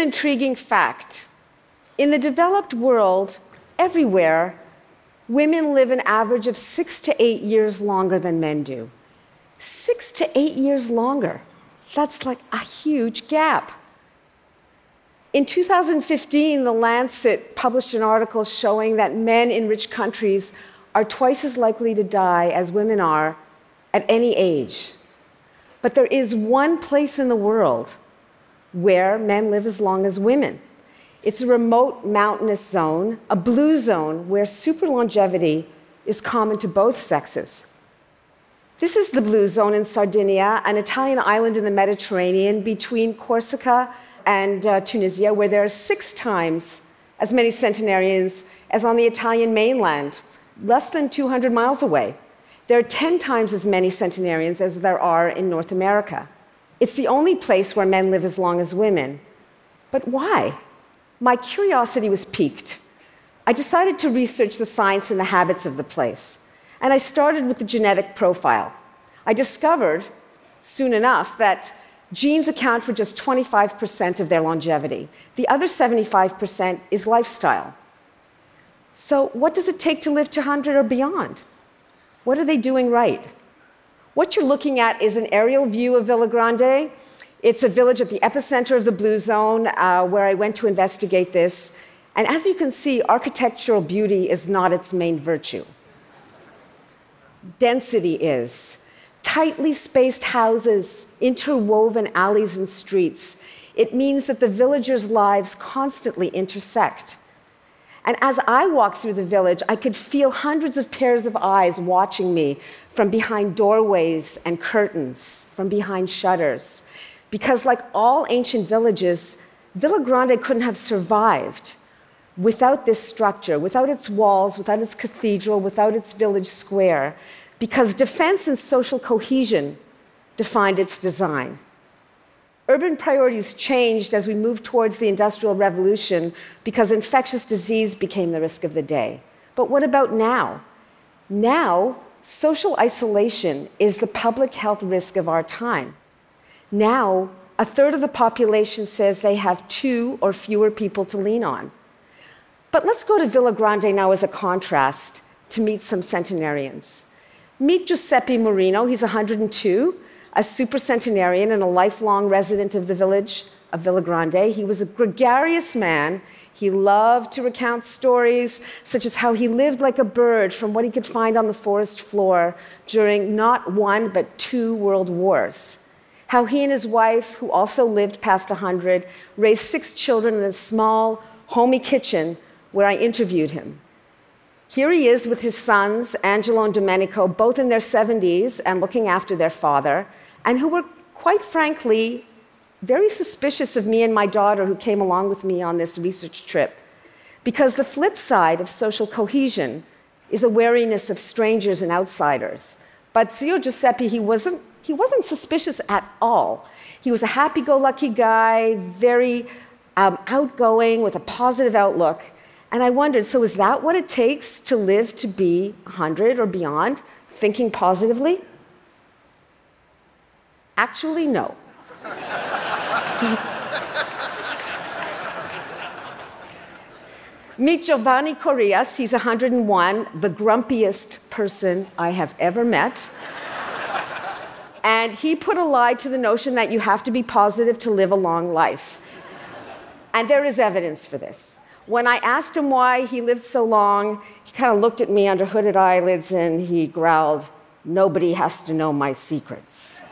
intriguing fact. In the developed world, everywhere, women live an average of six to eight years longer than men do. Six to eight years longer. That's like a huge gap. In 2015, The Lancet published an article showing that men in rich countries are twice as likely to die as women are at any age. But there is one place in the world where men live as long as women. It's a remote mountainous zone, a blue zone, where super longevity is common to both sexes. This is the blue zone in Sardinia, an Italian island in the Mediterranean between Corsica and uh, Tunisia, where there are six times as many centenarians as on the Italian mainland, less than 200 miles away. There are 10 times as many centenarians as there are in North America. It's the only place where men live as long as women. But why? My curiosity was piqued. I decided to research the science and the habits of the place. And I started with the genetic profile. I discovered soon enough that genes account for just 25% of their longevity. The other 75% is lifestyle. So, what does it take to live to 100 or beyond? What are they doing right? What you're looking at is an aerial view of Villa Grande. It's a village at the epicenter of the Blue Zone uh, where I went to investigate this. And as you can see, architectural beauty is not its main virtue. Density is. Tightly spaced houses, interwoven alleys and streets. It means that the villagers' lives constantly intersect. And as I walked through the village, I could feel hundreds of pairs of eyes watching me from behind doorways and curtains, from behind shutters. Because, like all ancient villages, Villa Grande couldn't have survived without this structure, without its walls, without its cathedral, without its village square, because defense and social cohesion defined its design. Urban priorities changed as we moved towards the Industrial Revolution because infectious disease became the risk of the day. But what about now? Now, social isolation is the public health risk of our time. Now, a third of the population says they have two or fewer people to lean on. But let's go to Villa Grande now as a contrast to meet some centenarians. Meet Giuseppe Murinu, he's 102, a supercentenarian and a lifelong resident of the village of Villa Grande. He was a gregarious man. He loved to recount stories, such as how he lived like a bird from what he could find on the forest floor during not one, but two world wars how he and his wife, who also lived past 100, raised six children in a small, homey kitchen where I interviewed him. Here he is with his sons, Angelo and Domenico, both in their 70s and looking after their father, and who were, quite frankly, very suspicious of me and my daughter who came along with me on this research trip. Because the flip side of social cohesion is a wariness of strangers and outsiders. But Zio Giuseppe, he wasn't he wasn't suspicious at all. He was a happy go lucky guy, very um, outgoing, with a positive outlook. And I wondered so, is that what it takes to live to be 100 or beyond, thinking positively? Actually, no. Meet Giovanni Corrias. He's 101, the grumpiest person I have ever met. And he put a lie to the notion that you have to be positive to live a long life. And there is evidence for this. When I asked him why he lived so long, he kind of looked at me under hooded eyelids and he growled, Nobody has to know my secrets.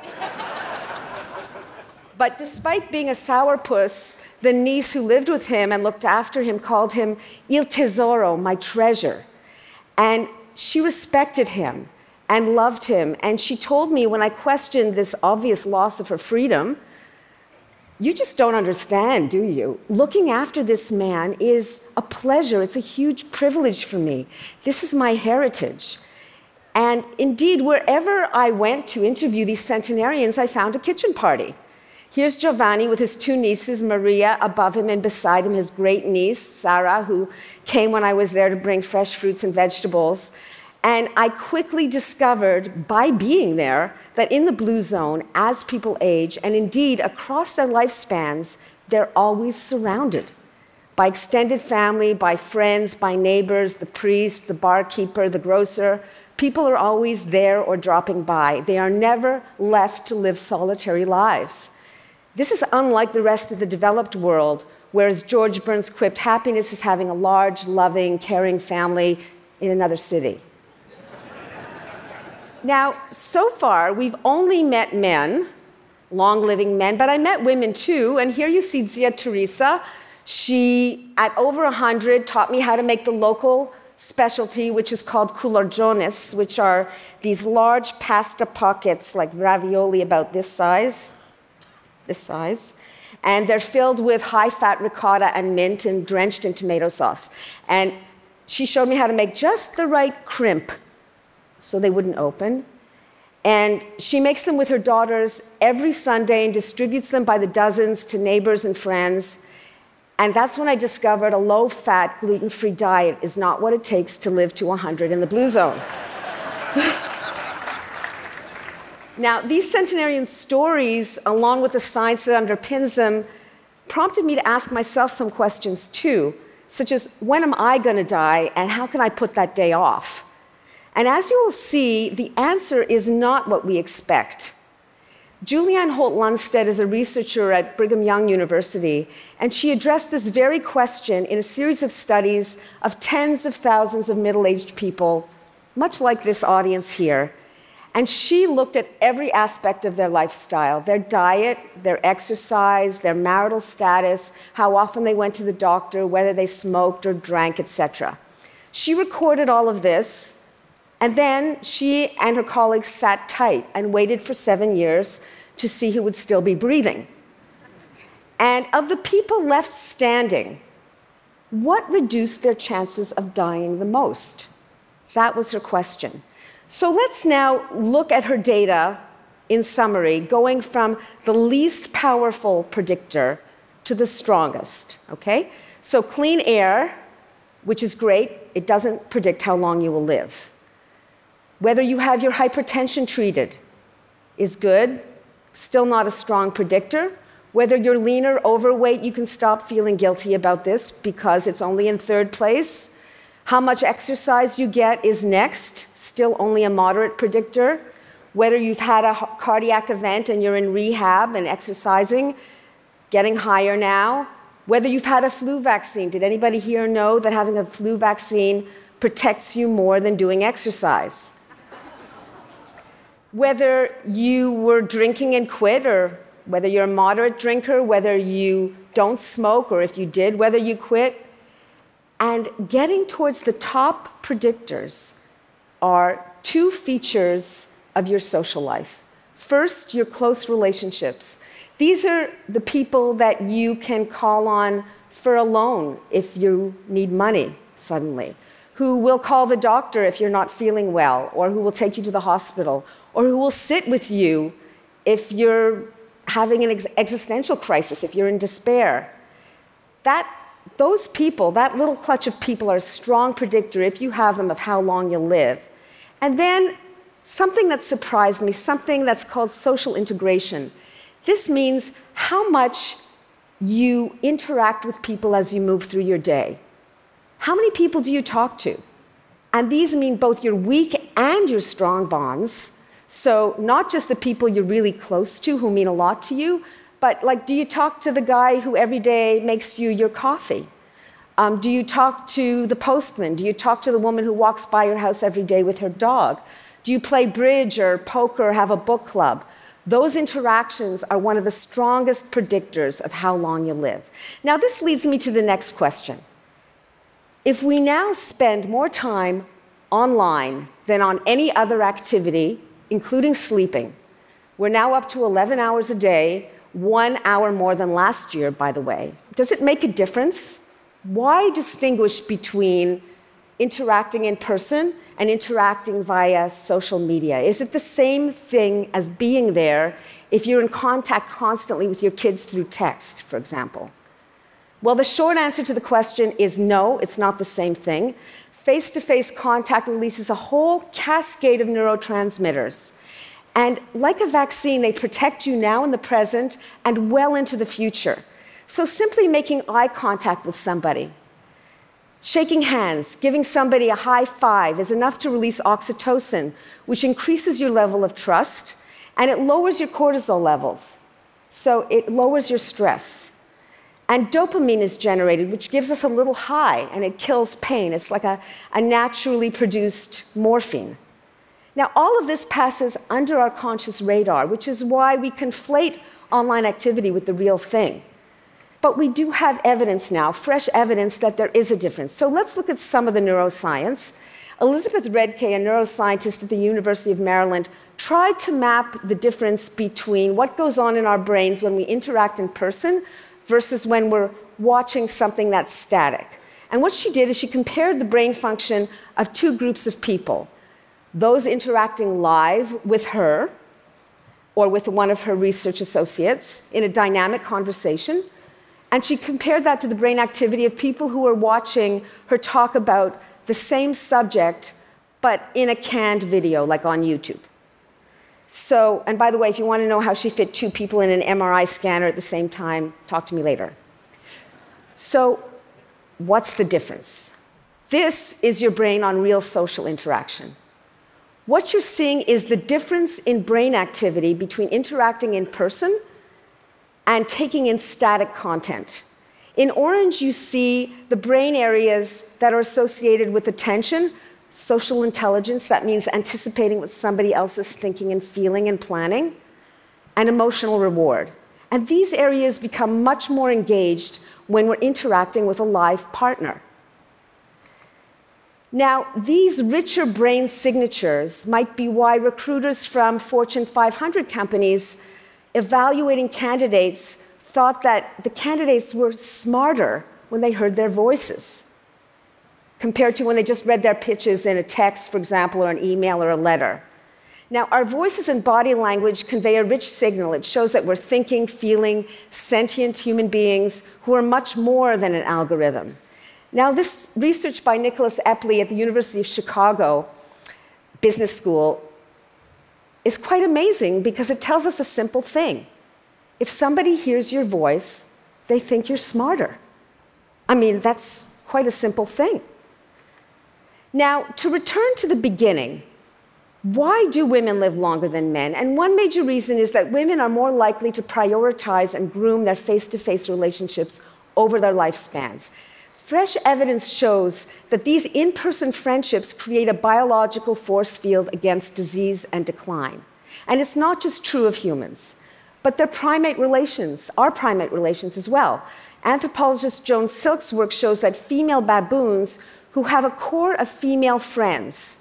but despite being a sourpuss, the niece who lived with him and looked after him called him Il Tesoro, my treasure. And she respected him and loved him. And she told me when I questioned this obvious loss of her freedom, you just don't understand, do you? Looking after this man is a pleasure. It's a huge privilege for me. This is my heritage. And indeed, wherever I went to interview these centenarians, I found a kitchen party. Here's Giovanni with his two nieces, Maria above him and beside him, his great niece, Sarah, who came when I was there to bring fresh fruits and vegetables. And I quickly discovered by being there that in the blue zone, as people age, and indeed across their lifespans, they're always surrounded by extended family, by friends, by neighbors, the priest, the barkeeper, the grocer. People are always there or dropping by. They are never left to live solitary lives. This is unlike the rest of the developed world, whereas George Burns quipped, happiness is having a large, loving, caring family in another city. Now, so far, we've only met men, long living men, but I met women too, and here you see Zia Teresa she, at over 100, taught me how to make the local specialty, which is called culurgiones, which are these large pasta pockets, like ravioli about this size, this size. And they're filled with high fat ricotta and mint and drenched in tomato sauce. And she showed me how to make just the right crimp so they wouldn't open. And she makes them with her daughters every Sunday and distributes them by the dozens to neighbors and friends. And that's when I discovered a low fat, gluten free diet is not what it takes to live to 100 in the blue zone. now, these centenarian stories, along with the science that underpins them, prompted me to ask myself some questions too, such as when am I going to die and how can I put that day off? And as you will see, the answer is not what we expect. Julianne Holt Lunstad is a researcher at Brigham Young University, and she addressed this very question in a series of studies of tens of thousands of middle aged people, much like this audience here. And she looked at every aspect of their lifestyle their diet, their exercise, their marital status, how often they went to the doctor, whether they smoked or drank, etc. She recorded all of this and then she and her colleagues sat tight and waited for seven years to see who would still be breathing. And of the people left standing, what reduced their chances of dying the most? That was her question. So let's now look at her data in summary, going from the least powerful predictor to the strongest. Okay? So, clean air, which is great, it doesn't predict how long you will live. Whether you have your hypertension treated is good, still not a strong predictor. Whether you're lean or overweight, you can stop feeling guilty about this because it's only in third place. How much exercise you get is next, still only a moderate predictor. Whether you've had a cardiac event and you're in rehab and exercising, getting higher now. Whether you've had a flu vaccine. Did anybody here know that having a flu vaccine protects you more than doing exercise? Whether you were drinking and quit, or whether you're a moderate drinker, whether you don't smoke, or if you did, whether you quit. And getting towards the top predictors are two features of your social life. First, your close relationships. These are the people that you can call on for a loan if you need money suddenly, who will call the doctor if you're not feeling well, or who will take you to the hospital, or who will sit with you if you're having an ex- existential crisis, if you're in despair. That, those people, that little clutch of people, are a strong predictor, if you have them, of how long you'll live. And then something that surprised me, something that's called social integration. This means how much you interact with people as you move through your day. How many people do you talk to? And these mean both your weak and your strong bonds. So, not just the people you're really close to who mean a lot to you, but like, do you talk to the guy who every day makes you your coffee? Um, do you talk to the postman? Do you talk to the woman who walks by your house every day with her dog? Do you play bridge or poker or have a book club? Those interactions are one of the strongest predictors of how long you live. Now, this leads me to the next question. If we now spend more time online than on any other activity, including sleeping. We're now up to 11 hours a day, one hour more than last year, by the way. Does it make a difference? Why distinguish between interacting in person and interacting via social media? Is it the same thing as being there if you're in contact constantly with your kids through text, for example? Well, the short answer to the question is no, it's not the same thing face to face contact releases a whole cascade of neurotransmitters. And like a vaccine, they protect you now in the present and well into the future. So, simply making eye contact with somebody, shaking hands, giving somebody a high five is enough to release oxytocin, which increases your level of trust and it lowers your cortisol levels. So, it lowers your stress. And dopamine is generated, which gives us a little high and it kills pain. It's like a, a naturally produced morphine. Now, all of this passes under our conscious radar, which is why we conflate online activity with the real thing. But we do have evidence now, fresh evidence, that there is a difference. So let's look at some of the neuroscience. Elizabeth Redcay, a neuroscientist at the University of Maryland, tried to map the difference between what goes on in our brains when we interact in person versus when we're watching something that's static. And what she did is she compared the brain function of two groups of people those interacting live with her or with one of her research associates in a dynamic conversation. And she compared that to the brain activity of people who were watching her talk about the same subject, but in a canned video, like on YouTube. So, and by the way, if you want to know how she fit two people in an MRI scanner at the same time, talk to me later. So, what's the difference? This is your brain on real social interaction. What you're seeing is the difference in brain activity between interacting in person and taking in static content. In orange, you see the brain areas that are associated with attention, social intelligence, that means anticipating what somebody else is thinking and feeling and planning, and emotional reward. And these areas become much more engaged when we're interacting with a live partner. Now, these richer brain signatures might be why recruiters from Fortune 500 companies evaluating candidates thought that the candidates were smarter when they heard their voices compared to when they just read their pitches in a text, for example, or an email or a letter. Now, our voices and body language convey a rich signal. It shows that we're thinking, feeling, sentient human beings who are much more than an algorithm. Now, this research by Nicholas Epley at the University of Chicago Business School is quite amazing because it tells us a simple thing. If somebody hears your voice, they think you're smarter. I mean, that's quite a simple thing. Now, to return to the beginning, why do women live longer than men? And one major reason is that women are more likely to prioritize and groom their face to face relationships over their lifespans. Fresh evidence shows that these in person friendships create a biological force field against disease and decline. And it's not just true of humans, but their primate relations, our primate relations as well. Anthropologist Joan Silk's work shows that female baboons who have a core of female friends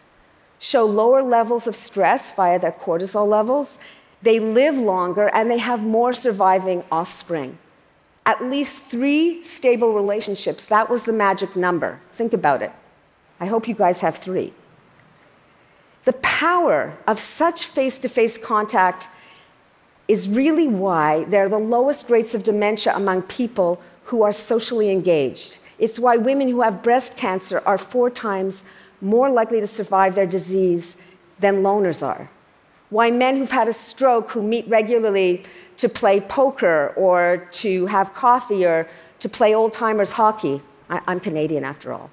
show lower levels of stress via their cortisol levels, they live longer, and they have more surviving offspring. At least three stable relationships, that was the magic number. Think about it. I hope you guys have three. The power of such face to face contact is really why there are the lowest rates of dementia among people who are socially engaged. It's why women who have breast cancer are four times more likely to survive their disease than loners are. Why men who've had a stroke who meet regularly to play poker or to have coffee or to play old timers hockey, I, am Canadian after all,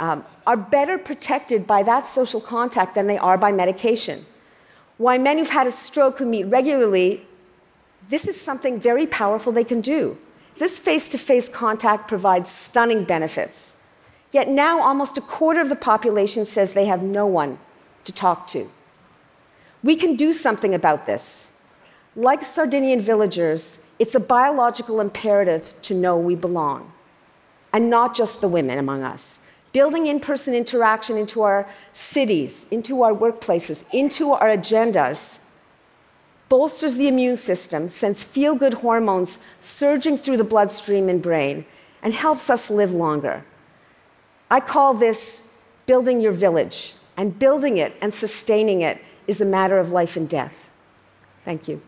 um, are better protected by that social contact than they are by medication. Why men who've had a stroke who meet regularly, this is something very powerful they can do. This face to face contact provides stunning benefits. Yet now, almost a quarter of the population says they have no one to talk to. We can do something about this. Like Sardinian villagers, it's a biological imperative to know we belong, and not just the women among us. Building in person interaction into our cities, into our workplaces, into our agendas bolsters the immune system, sends feel good hormones surging through the bloodstream and brain, and helps us live longer. I call this building your village, and building it and sustaining it is a matter of life and death. Thank you.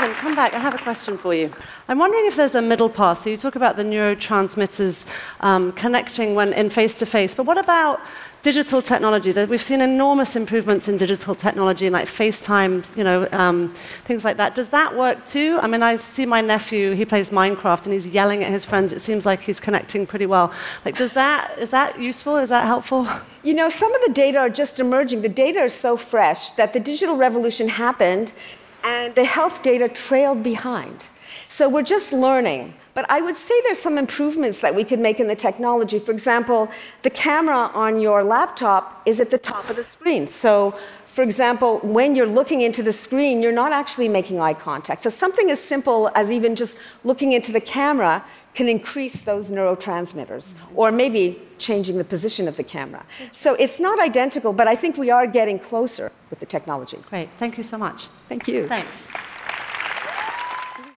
Susan, come back. I have a question for you. I'm wondering if there's a middle path. So you talk about the neurotransmitters um, connecting when in face to face. But what about digital technology? We've seen enormous improvements in digital technology, like FaceTime, you know, um, things like that. Does that work too? I mean, I see my nephew; he plays Minecraft and he's yelling at his friends. It seems like he's connecting pretty well. Like, does that is that useful? Is that helpful? You know, some of the data are just emerging. The data is so fresh that the digital revolution happened, and the health data trailed behind. So we're just learning. But I would say there's some improvements that we could make in the technology. For example, the camera on your laptop is at the top of the screen. So, for example, when you're looking into the screen, you're not actually making eye contact. So, something as simple as even just looking into the camera can increase those neurotransmitters, or maybe changing the position of the camera. So, it's not identical, but I think we are getting closer with the technology. Great. Thank you so much. Thank you. Thanks.